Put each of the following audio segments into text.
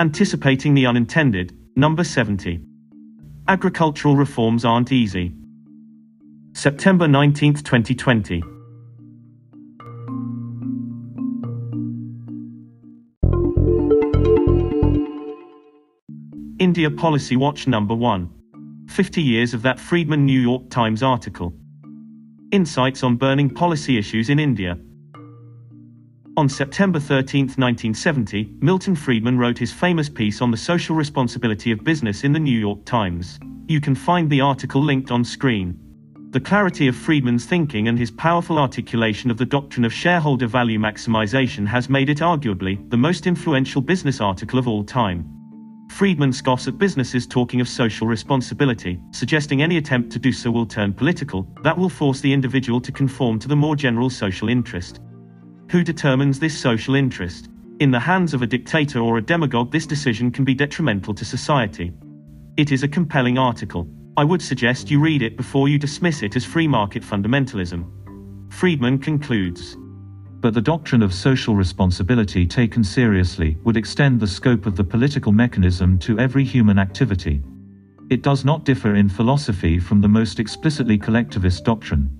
Anticipating the unintended, number 70. Agricultural reforms aren't easy. September 19, 2020. India Policy Watch number 1. 50 years of that Friedman New York Times article. Insights on burning policy issues in India. On September 13, 1970, Milton Friedman wrote his famous piece on the social responsibility of business in the New York Times. You can find the article linked on screen. The clarity of Friedman's thinking and his powerful articulation of the doctrine of shareholder value maximization has made it arguably the most influential business article of all time. Friedman scoffs at businesses talking of social responsibility, suggesting any attempt to do so will turn political, that will force the individual to conform to the more general social interest. Who determines this social interest? In the hands of a dictator or a demagogue, this decision can be detrimental to society. It is a compelling article. I would suggest you read it before you dismiss it as free market fundamentalism. Friedman concludes but the doctrine of social responsibility taken seriously would extend the scope of the political mechanism to every human activity. It does not differ in philosophy from the most explicitly collectivist doctrine.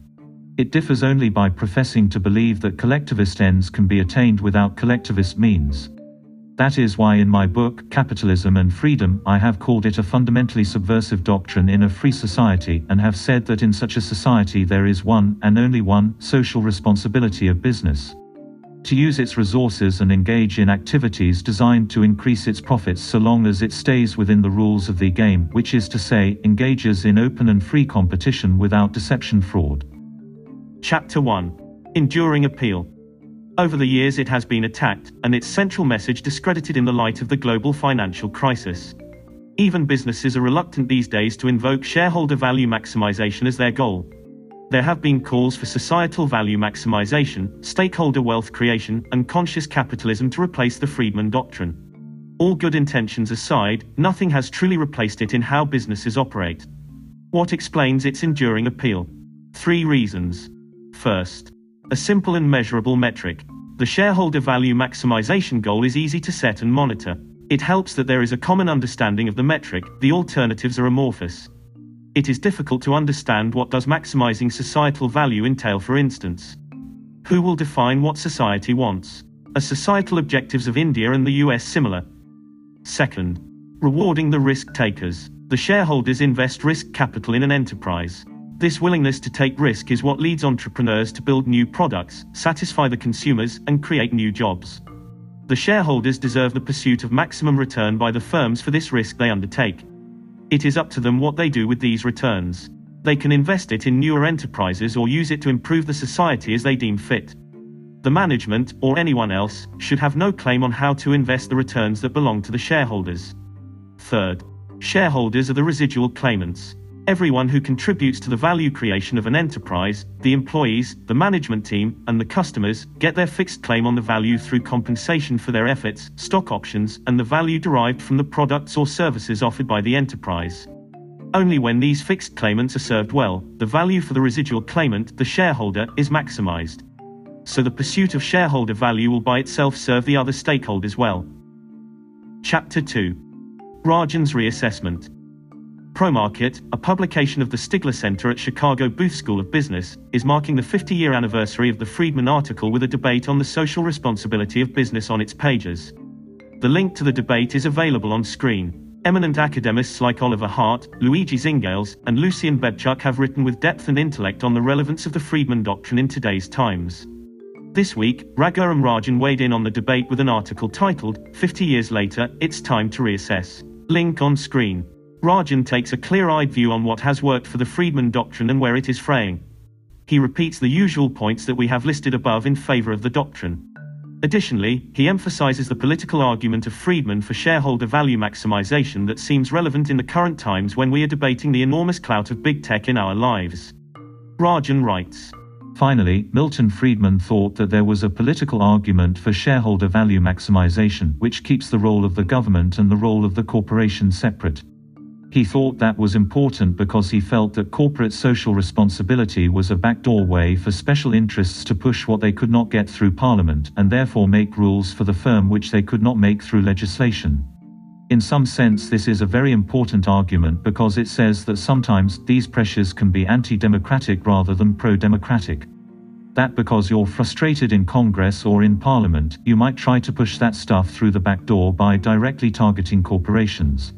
It differs only by professing to believe that collectivist ends can be attained without collectivist means. That is why in my book, Capitalism and Freedom, I have called it a fundamentally subversive doctrine in a free society and have said that in such a society there is one, and only one, social responsibility of business. To use its resources and engage in activities designed to increase its profits so long as it stays within the rules of the game, which is to say, engages in open and free competition without deception fraud. Chapter 1 Enduring Appeal over the years it has been attacked, and its central message discredited in the light of the global financial crisis. Even businesses are reluctant these days to invoke shareholder value maximization as their goal. There have been calls for societal value maximization, stakeholder wealth creation, and conscious capitalism to replace the Friedman doctrine. All good intentions aside, nothing has truly replaced it in how businesses operate. What explains its enduring appeal? Three reasons. First, a simple and measurable metric. The shareholder value maximization goal is easy to set and monitor. It helps that there is a common understanding of the metric, the alternatives are amorphous. It is difficult to understand what does maximizing societal value entail for instance. Who will define what society wants? Are societal objectives of India and the US similar? Second, rewarding the risk takers. The shareholders invest risk capital in an enterprise. This willingness to take risk is what leads entrepreneurs to build new products, satisfy the consumers, and create new jobs. The shareholders deserve the pursuit of maximum return by the firms for this risk they undertake. It is up to them what they do with these returns. They can invest it in newer enterprises or use it to improve the society as they deem fit. The management, or anyone else, should have no claim on how to invest the returns that belong to the shareholders. Third, shareholders are the residual claimants. Everyone who contributes to the value creation of an enterprise, the employees, the management team, and the customers, get their fixed claim on the value through compensation for their efforts, stock options, and the value derived from the products or services offered by the enterprise. Only when these fixed claimants are served well, the value for the residual claimant, the shareholder, is maximized. So the pursuit of shareholder value will by itself serve the other stakeholders well. Chapter 2 Rajan's Reassessment ProMarket, a publication of the Stigler Center at Chicago Booth School of Business, is marking the 50 year anniversary of the Friedman article with a debate on the social responsibility of business on its pages. The link to the debate is available on screen. Eminent academics like Oliver Hart, Luigi Zingales, and Lucian Bebchuk have written with depth and intellect on the relevance of the Friedman doctrine in today's times. This week, Raghuram Rajan weighed in on the debate with an article titled, 50 Years Later, It's Time to Reassess. Link on screen. Rajan takes a clear-eyed view on what has worked for the Friedman doctrine and where it is fraying. He repeats the usual points that we have listed above in favor of the doctrine. Additionally, he emphasizes the political argument of Friedman for shareholder value maximization that seems relevant in the current times when we are debating the enormous clout of big tech in our lives. Rajan writes, Finally, Milton Friedman thought that there was a political argument for shareholder value maximization which keeps the role of the government and the role of the corporation separate. He thought that was important because he felt that corporate social responsibility was a backdoor way for special interests to push what they could not get through parliament and therefore make rules for the firm which they could not make through legislation. In some sense, this is a very important argument because it says that sometimes these pressures can be anti democratic rather than pro democratic. That because you're frustrated in Congress or in Parliament, you might try to push that stuff through the back door by directly targeting corporations.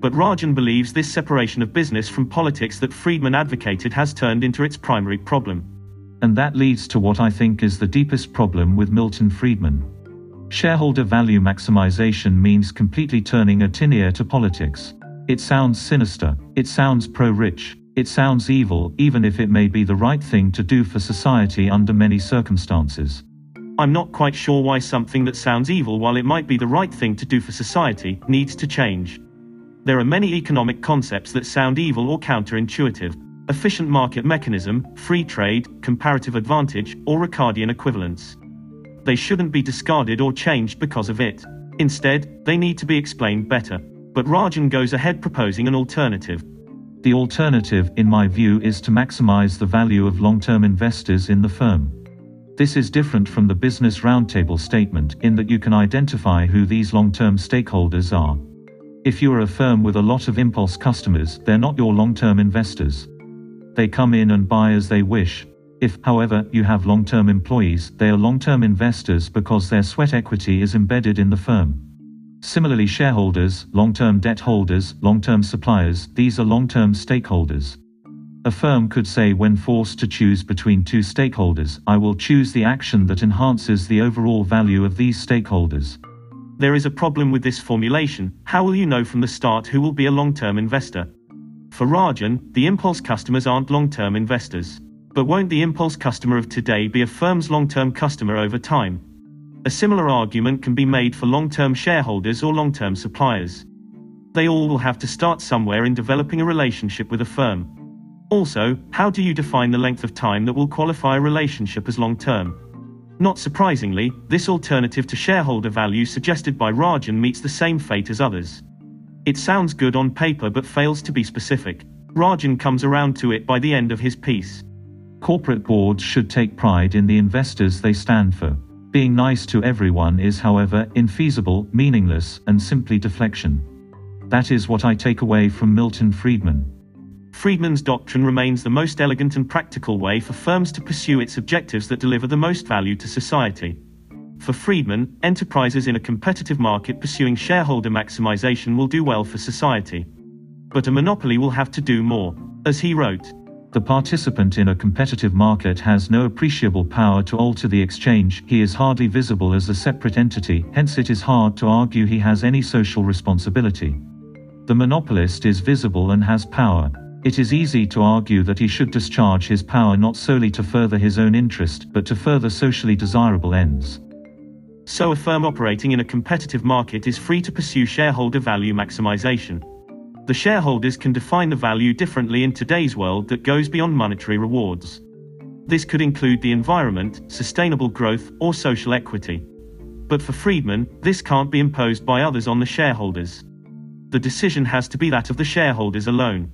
But Rajan believes this separation of business from politics that Friedman advocated has turned into its primary problem. And that leads to what I think is the deepest problem with Milton Friedman. Shareholder value maximization means completely turning a tin ear to politics. It sounds sinister, it sounds pro rich, it sounds evil, even if it may be the right thing to do for society under many circumstances. I'm not quite sure why something that sounds evil, while it might be the right thing to do for society, needs to change. There are many economic concepts that sound evil or counterintuitive efficient market mechanism, free trade, comparative advantage, or Ricardian equivalence. They shouldn't be discarded or changed because of it. Instead, they need to be explained better. But Rajan goes ahead proposing an alternative. The alternative, in my view, is to maximize the value of long term investors in the firm. This is different from the Business Roundtable statement in that you can identify who these long term stakeholders are. If you are a firm with a lot of impulse customers, they're not your long term investors. They come in and buy as they wish. If, however, you have long term employees, they are long term investors because their sweat equity is embedded in the firm. Similarly, shareholders, long term debt holders, long term suppliers, these are long term stakeholders. A firm could say, when forced to choose between two stakeholders, I will choose the action that enhances the overall value of these stakeholders. There is a problem with this formulation. How will you know from the start who will be a long term investor? For Rajan, the impulse customers aren't long term investors. But won't the impulse customer of today be a firm's long term customer over time? A similar argument can be made for long term shareholders or long term suppliers. They all will have to start somewhere in developing a relationship with a firm. Also, how do you define the length of time that will qualify a relationship as long term? Not surprisingly, this alternative to shareholder value suggested by Rajan meets the same fate as others. It sounds good on paper but fails to be specific. Rajan comes around to it by the end of his piece. Corporate boards should take pride in the investors they stand for. Being nice to everyone is, however, infeasible, meaningless, and simply deflection. That is what I take away from Milton Friedman. Friedman's doctrine remains the most elegant and practical way for firms to pursue its objectives that deliver the most value to society. For Friedman, enterprises in a competitive market pursuing shareholder maximization will do well for society. But a monopoly will have to do more. As he wrote, the participant in a competitive market has no appreciable power to alter the exchange, he is hardly visible as a separate entity, hence it is hard to argue he has any social responsibility. The monopolist is visible and has power. It is easy to argue that he should discharge his power not solely to further his own interest, but to further socially desirable ends. So a firm operating in a competitive market is free to pursue shareholder value maximization. The shareholders can define the value differently in today's world that goes beyond monetary rewards. This could include the environment, sustainable growth, or social equity. But for Friedman, this can't be imposed by others on the shareholders. The decision has to be that of the shareholders alone.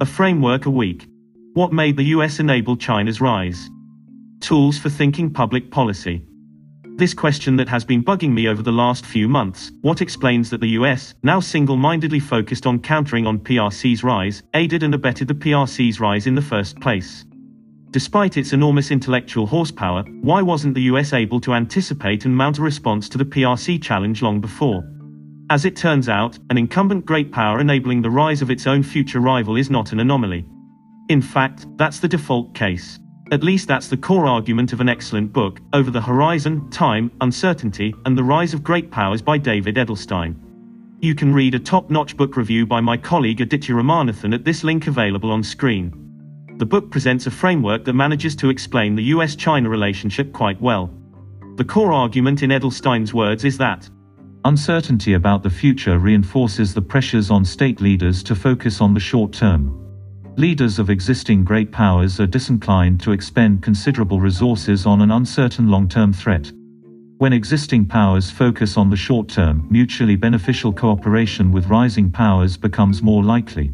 A framework a week. What made the US enable China's rise? Tools for thinking public policy. This question that has been bugging me over the last few months, what explains that the US, now single-mindedly focused on countering on PRC's rise, aided and abetted the PRC's rise in the first place? Despite its enormous intellectual horsepower, why wasn't the US able to anticipate and mount a response to the PRC challenge long before? As it turns out, an incumbent great power enabling the rise of its own future rival is not an anomaly. In fact, that's the default case. At least that's the core argument of an excellent book, Over the Horizon, Time, Uncertainty, and the Rise of Great Powers by David Edelstein. You can read a top notch book review by my colleague Aditya Ramanathan at this link available on screen. The book presents a framework that manages to explain the US China relationship quite well. The core argument in Edelstein's words is that Uncertainty about the future reinforces the pressures on state leaders to focus on the short term. Leaders of existing great powers are disinclined to expend considerable resources on an uncertain long term threat. When existing powers focus on the short term, mutually beneficial cooperation with rising powers becomes more likely.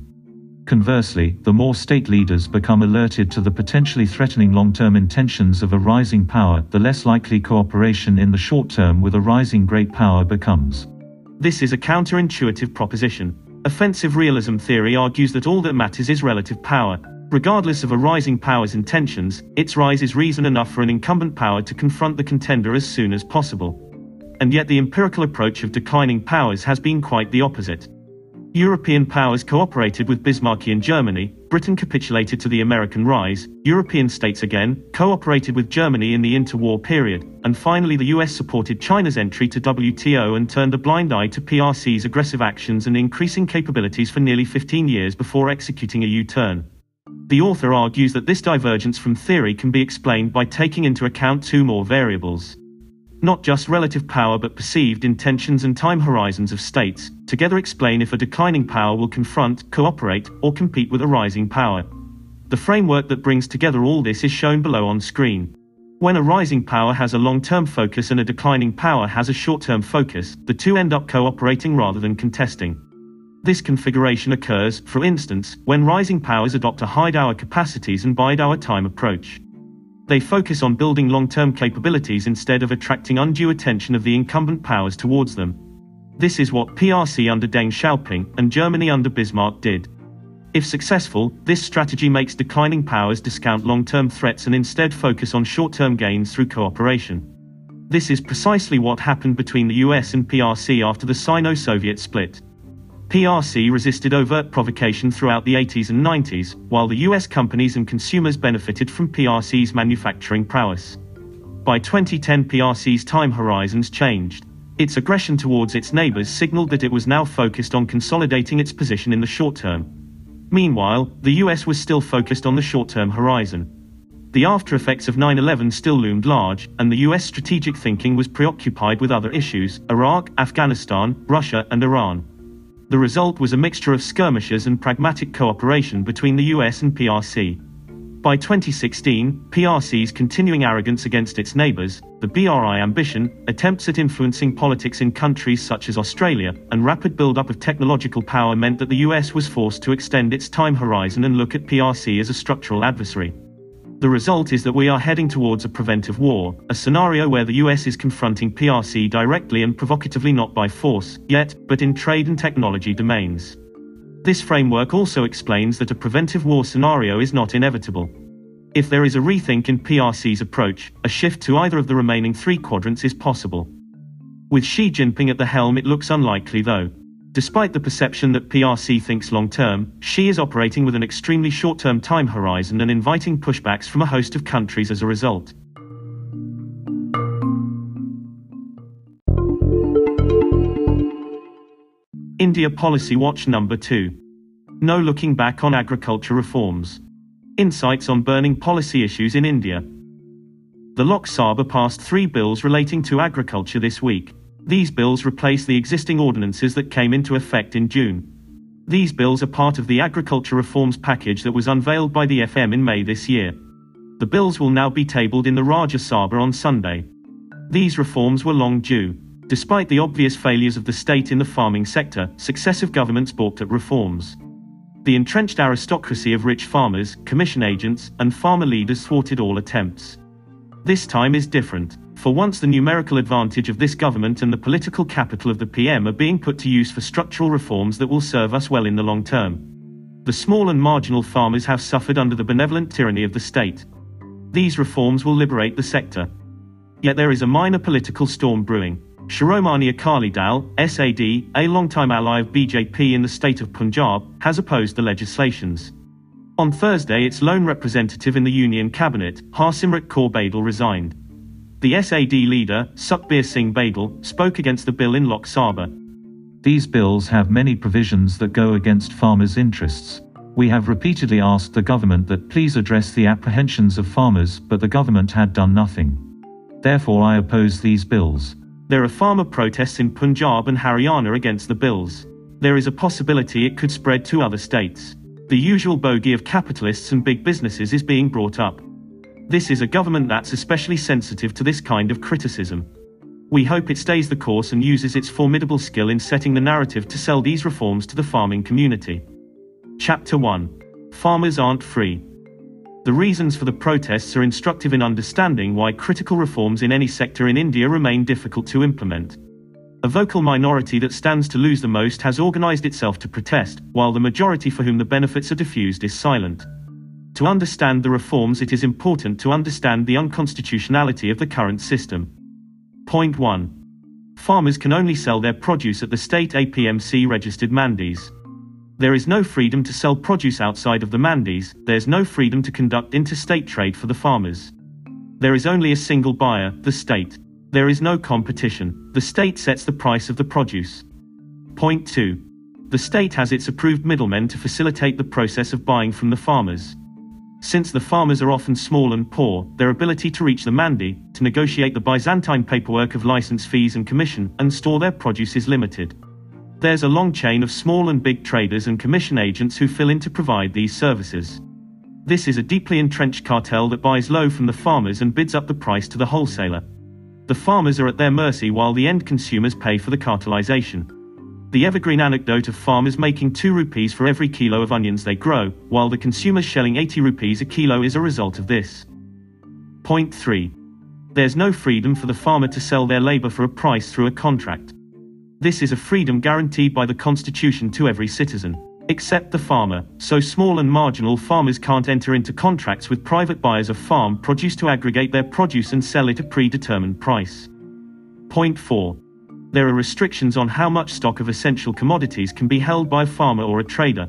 Conversely, the more state leaders become alerted to the potentially threatening long-term intentions of a rising power, the less likely cooperation in the short term with a rising great power becomes. This is a counterintuitive proposition. Offensive realism theory argues that all that matters is relative power. Regardless of a rising power's intentions, its rise is reason enough for an incumbent power to confront the contender as soon as possible. And yet the empirical approach of declining powers has been quite the opposite. European powers cooperated with Bismarckian Germany, Britain capitulated to the American rise, European states again cooperated with Germany in the interwar period, and finally the US supported China's entry to WTO and turned a blind eye to PRC's aggressive actions and increasing capabilities for nearly 15 years before executing a U-turn. The author argues that this divergence from theory can be explained by taking into account two more variables not just relative power but perceived intentions and time horizons of states, together explain if a declining power will confront, cooperate, or compete with a rising power. The framework that brings together all this is shown below on screen. When a rising power has a long-term focus and a declining power has a short-term focus, the two end up cooperating rather than contesting. This configuration occurs, for instance, when rising powers adopt a hide our capacities and bide our time approach. They focus on building long-term capabilities instead of attracting undue attention of the incumbent powers towards them. This is what PRC under Deng Xiaoping and Germany under Bismarck did. If successful, this strategy makes declining powers discount long-term threats and instead focus on short-term gains through cooperation. This is precisely what happened between the US and PRC after the Sino-Soviet split. PRC resisted overt provocation throughout the 80s and 90s, while the US companies and consumers benefited from PRC's manufacturing prowess. By 2010, PRC's time horizons changed. Its aggression towards its neighbors signaled that it was now focused on consolidating its position in the short term. Meanwhile, the US was still focused on the short term horizon. The after effects of 9 11 still loomed large, and the US strategic thinking was preoccupied with other issues Iraq, Afghanistan, Russia, and Iran. The result was a mixture of skirmishes and pragmatic cooperation between the US and PRC. By 2016, PRC's continuing arrogance against its neighbors, the BRI ambition, attempts at influencing politics in countries such as Australia, and rapid build-up of technological power meant that the US was forced to extend its time horizon and look at PRC as a structural adversary. The result is that we are heading towards a preventive war, a scenario where the US is confronting PRC directly and provocatively not by force, yet, but in trade and technology domains. This framework also explains that a preventive war scenario is not inevitable. If there is a rethink in PRC's approach, a shift to either of the remaining three quadrants is possible. With Xi Jinping at the helm, it looks unlikely though. Despite the perception that PRC thinks long term, Xi is operating with an extremely short term time horizon and inviting pushbacks from a host of countries as a result. India Policy Watch Number 2 No Looking Back on Agriculture Reforms. Insights on Burning Policy Issues in India. The Lok Sabha passed three bills relating to agriculture this week. These bills replace the existing ordinances that came into effect in June. These bills are part of the agriculture reforms package that was unveiled by the FM in May this year. The bills will now be tabled in the Rajya Sabha on Sunday. These reforms were long due. Despite the obvious failures of the state in the farming sector, successive governments balked at reforms. The entrenched aristocracy of rich farmers, commission agents, and farmer leaders thwarted all attempts. This time is different. For once the numerical advantage of this government and the political capital of the PM are being put to use for structural reforms that will serve us well in the long term. The small and marginal farmers have suffered under the benevolent tyranny of the state. These reforms will liberate the sector. Yet there is a minor political storm brewing. Shiromani Akali Dal, SAD, a longtime ally of BJP in the state of Punjab, has opposed the legislations. On Thursday, its lone representative in the Union Cabinet, Harsimrat Kaur Badal, resigned. The SAD leader, Sukhbir Singh Badal, spoke against the bill in Lok Sabha. These bills have many provisions that go against farmers' interests. We have repeatedly asked the government that please address the apprehensions of farmers, but the government had done nothing. Therefore, I oppose these bills. There are farmer protests in Punjab and Haryana against the bills. There is a possibility it could spread to other states. The usual bogey of capitalists and big businesses is being brought up. This is a government that's especially sensitive to this kind of criticism. We hope it stays the course and uses its formidable skill in setting the narrative to sell these reforms to the farming community. Chapter 1 Farmers Aren't Free. The reasons for the protests are instructive in understanding why critical reforms in any sector in India remain difficult to implement. A vocal minority that stands to lose the most has organized itself to protest, while the majority for whom the benefits are diffused is silent. To understand the reforms, it is important to understand the unconstitutionality of the current system. Point 1. Farmers can only sell their produce at the state APMC registered mandis. There is no freedom to sell produce outside of the mandis, there's no freedom to conduct interstate trade for the farmers. There is only a single buyer, the state. There is no competition. The state sets the price of the produce. Point 2. The state has its approved middlemen to facilitate the process of buying from the farmers. Since the farmers are often small and poor, their ability to reach the mandi, to negotiate the Byzantine paperwork of license fees and commission, and store their produce is limited. There's a long chain of small and big traders and commission agents who fill in to provide these services. This is a deeply entrenched cartel that buys low from the farmers and bids up the price to the wholesaler. The farmers are at their mercy while the end consumers pay for the cartelization. The evergreen anecdote of farmers making 2 rupees for every kilo of onions they grow, while the consumers shelling 80 rupees a kilo is a result of this. Point 3. There's no freedom for the farmer to sell their labor for a price through a contract. This is a freedom guaranteed by the Constitution to every citizen except the farmer, so small and marginal farmers can't enter into contracts with private buyers of farm produce to aggregate their produce and sell it at a predetermined price. Point 4. There are restrictions on how much stock of essential commodities can be held by a farmer or a trader.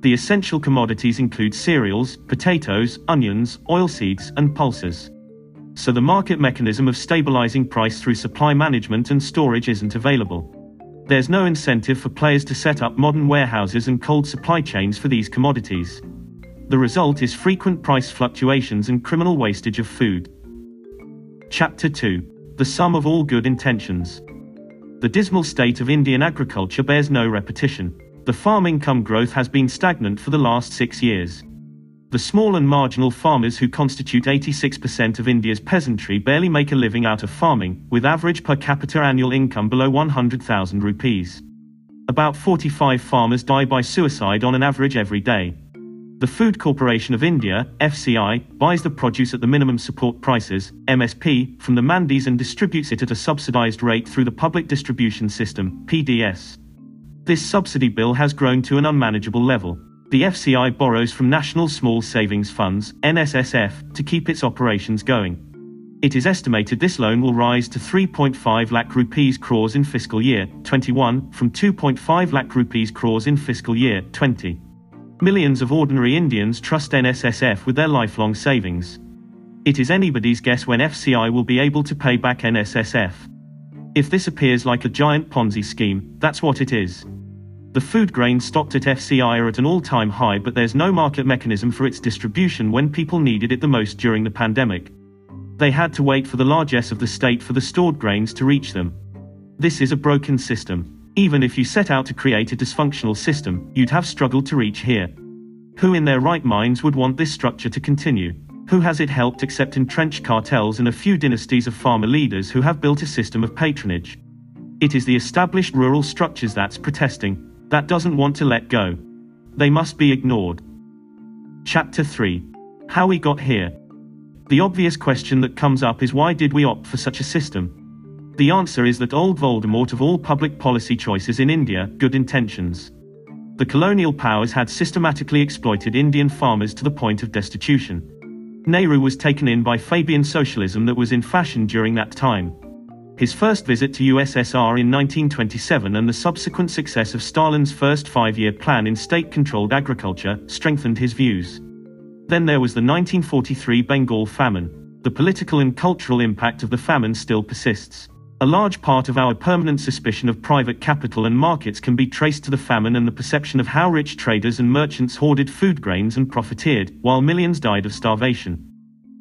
The essential commodities include cereals, potatoes, onions, oilseeds, and pulses. So the market mechanism of stabilizing price through supply management and storage isn't available. There's no incentive for players to set up modern warehouses and cold supply chains for these commodities. The result is frequent price fluctuations and criminal wastage of food. Chapter 2 The Sum of All Good Intentions. The dismal state of Indian agriculture bears no repetition. The farm income growth has been stagnant for the last six years. The small and marginal farmers who constitute 86% of India's peasantry barely make a living out of farming, with average per capita annual income below 100,000 rupees. About 45 farmers die by suicide on an average every day. The Food Corporation of India, FCI, buys the produce at the minimum support prices, MSP, from the mandis and distributes it at a subsidized rate through the Public Distribution System, PDS. This subsidy bill has grown to an unmanageable level. The FCI borrows from National Small Savings Funds, NSSF, to keep its operations going. It is estimated this loan will rise to 3.5 lakh rupees crores in fiscal year 21 from 2.5 lakh rupees crores in fiscal year 20. Millions of ordinary Indians trust NSSF with their lifelong savings. It is anybody's guess when FCI will be able to pay back NSSF. If this appears like a giant Ponzi scheme, that's what it is. The food grains stocked at FCI are at an all-time high but there's no market mechanism for its distribution when people needed it the most during the pandemic. They had to wait for the largesse of the state for the stored grains to reach them. This is a broken system. Even if you set out to create a dysfunctional system, you'd have struggled to reach here. Who in their right minds would want this structure to continue? Who has it helped except entrenched cartels and a few dynasties of farmer leaders who have built a system of patronage? It is the established rural structures that's protesting, that doesn't want to let go. They must be ignored. Chapter 3 How We Got Here. The obvious question that comes up is why did we opt for such a system? The answer is that old Voldemort of all public policy choices in India, good intentions. The colonial powers had systematically exploited Indian farmers to the point of destitution. Nehru was taken in by Fabian socialism that was in fashion during that time. His first visit to USSR in 1927 and the subsequent success of Stalin's first five-year plan in state-controlled agriculture strengthened his views. Then there was the 1943 Bengal famine. The political and cultural impact of the famine still persists. A large part of our permanent suspicion of private capital and markets can be traced to the famine and the perception of how rich traders and merchants hoarded food grains and profiteered, while millions died of starvation.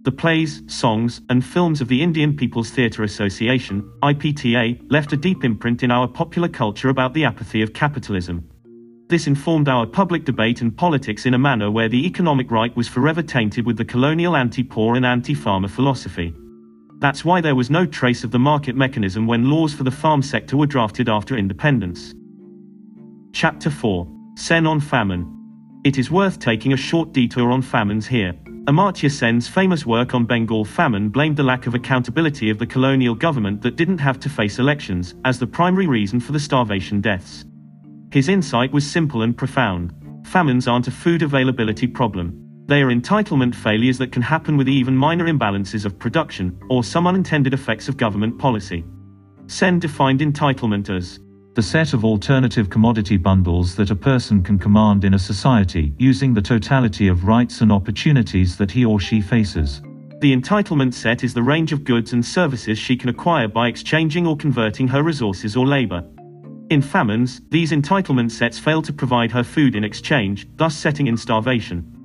The plays, songs, and films of the Indian People's Theatre Association, IPTA, left a deep imprint in our popular culture about the apathy of capitalism. This informed our public debate and politics in a manner where the economic right was forever tainted with the colonial anti-poor and anti-farmer philosophy. That's why there was no trace of the market mechanism when laws for the farm sector were drafted after independence. Chapter 4 Sen on Famine It is worth taking a short detour on famines here. Amartya Sen's famous work on Bengal famine blamed the lack of accountability of the colonial government that didn't have to face elections as the primary reason for the starvation deaths. His insight was simple and profound. Famines aren't a food availability problem. They are entitlement failures that can happen with even minor imbalances of production or some unintended effects of government policy. Sen defined entitlement as the set of alternative commodity bundles that a person can command in a society using the totality of rights and opportunities that he or she faces. The entitlement set is the range of goods and services she can acquire by exchanging or converting her resources or labor. In famines, these entitlement sets fail to provide her food in exchange, thus setting in starvation.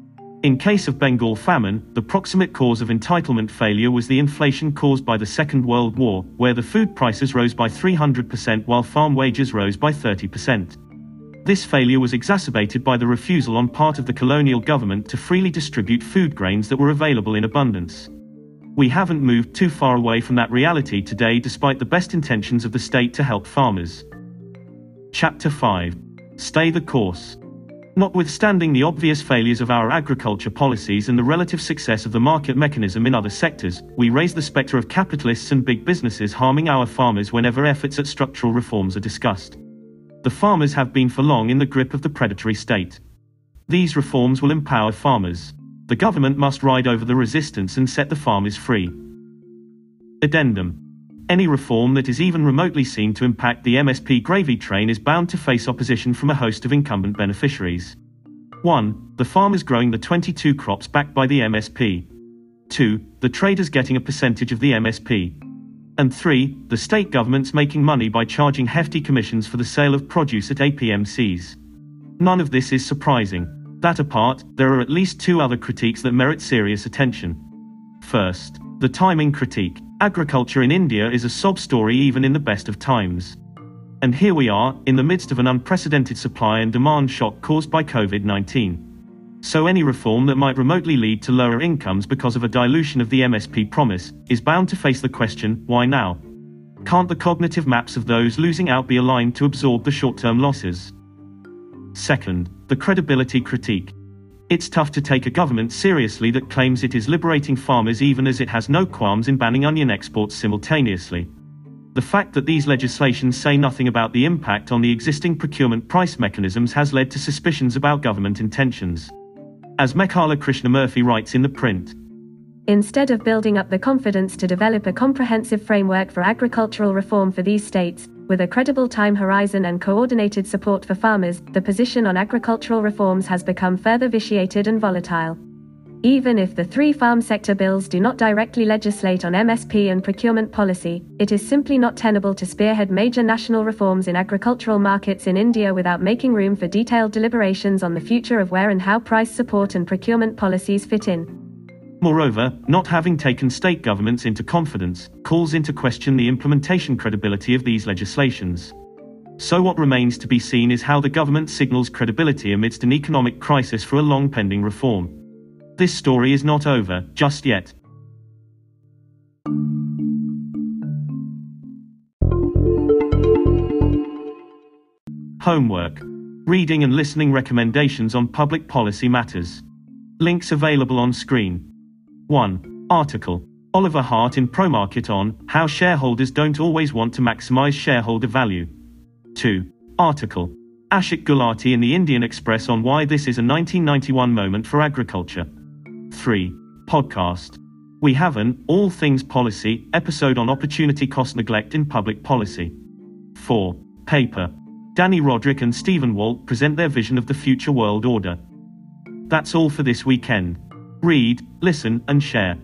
In case of Bengal famine, the proximate cause of entitlement failure was the inflation caused by the Second World War, where the food prices rose by 300% while farm wages rose by 30%. This failure was exacerbated by the refusal on part of the colonial government to freely distribute food grains that were available in abundance. We haven't moved too far away from that reality today despite the best intentions of the state to help farmers. Chapter 5 Stay the Course Notwithstanding the obvious failures of our agriculture policies and the relative success of the market mechanism in other sectors, we raise the specter of capitalists and big businesses harming our farmers whenever efforts at structural reforms are discussed. The farmers have been for long in the grip of the predatory state. These reforms will empower farmers. The government must ride over the resistance and set the farmers free. Addendum any reform that is even remotely seen to impact the MSP gravy train is bound to face opposition from a host of incumbent beneficiaries. 1. The farmers growing the 22 crops backed by the MSP. 2. The traders getting a percentage of the MSP. And 3. The state governments making money by charging hefty commissions for the sale of produce at APMCs. None of this is surprising. That apart, there are at least two other critiques that merit serious attention. First, the timing critique. Agriculture in India is a sob story even in the best of times. And here we are, in the midst of an unprecedented supply and demand shock caused by COVID 19. So any reform that might remotely lead to lower incomes because of a dilution of the MSP promise is bound to face the question why now? Can't the cognitive maps of those losing out be aligned to absorb the short term losses? Second, the credibility critique. It's tough to take a government seriously that claims it is liberating farmers even as it has no qualms in banning onion exports simultaneously. The fact that these legislations say nothing about the impact on the existing procurement price mechanisms has led to suspicions about government intentions. As Mekhala Krishnamurthy writes in the print, Instead of building up the confidence to develop a comprehensive framework for agricultural reform for these states, with a credible time horizon and coordinated support for farmers, the position on agricultural reforms has become further vitiated and volatile. Even if the three farm sector bills do not directly legislate on MSP and procurement policy, it is simply not tenable to spearhead major national reforms in agricultural markets in India without making room for detailed deliberations on the future of where and how price support and procurement policies fit in. Moreover, not having taken state governments into confidence calls into question the implementation credibility of these legislations. So, what remains to be seen is how the government signals credibility amidst an economic crisis for a long pending reform. This story is not over, just yet. Homework Reading and listening recommendations on public policy matters. Links available on screen. 1. Article. Oliver Hart in ProMarket on How Shareholders Don't Always Want to Maximize Shareholder Value. 2. Article. Ashok Gulati in the Indian Express on Why This is a 1991 Moment for Agriculture. 3. Podcast. We have an All Things Policy episode on opportunity cost neglect in public policy. 4. Paper. Dani Rodrik and Stephen Walt present their vision of the future world order. That's all for this weekend read, listen, and share.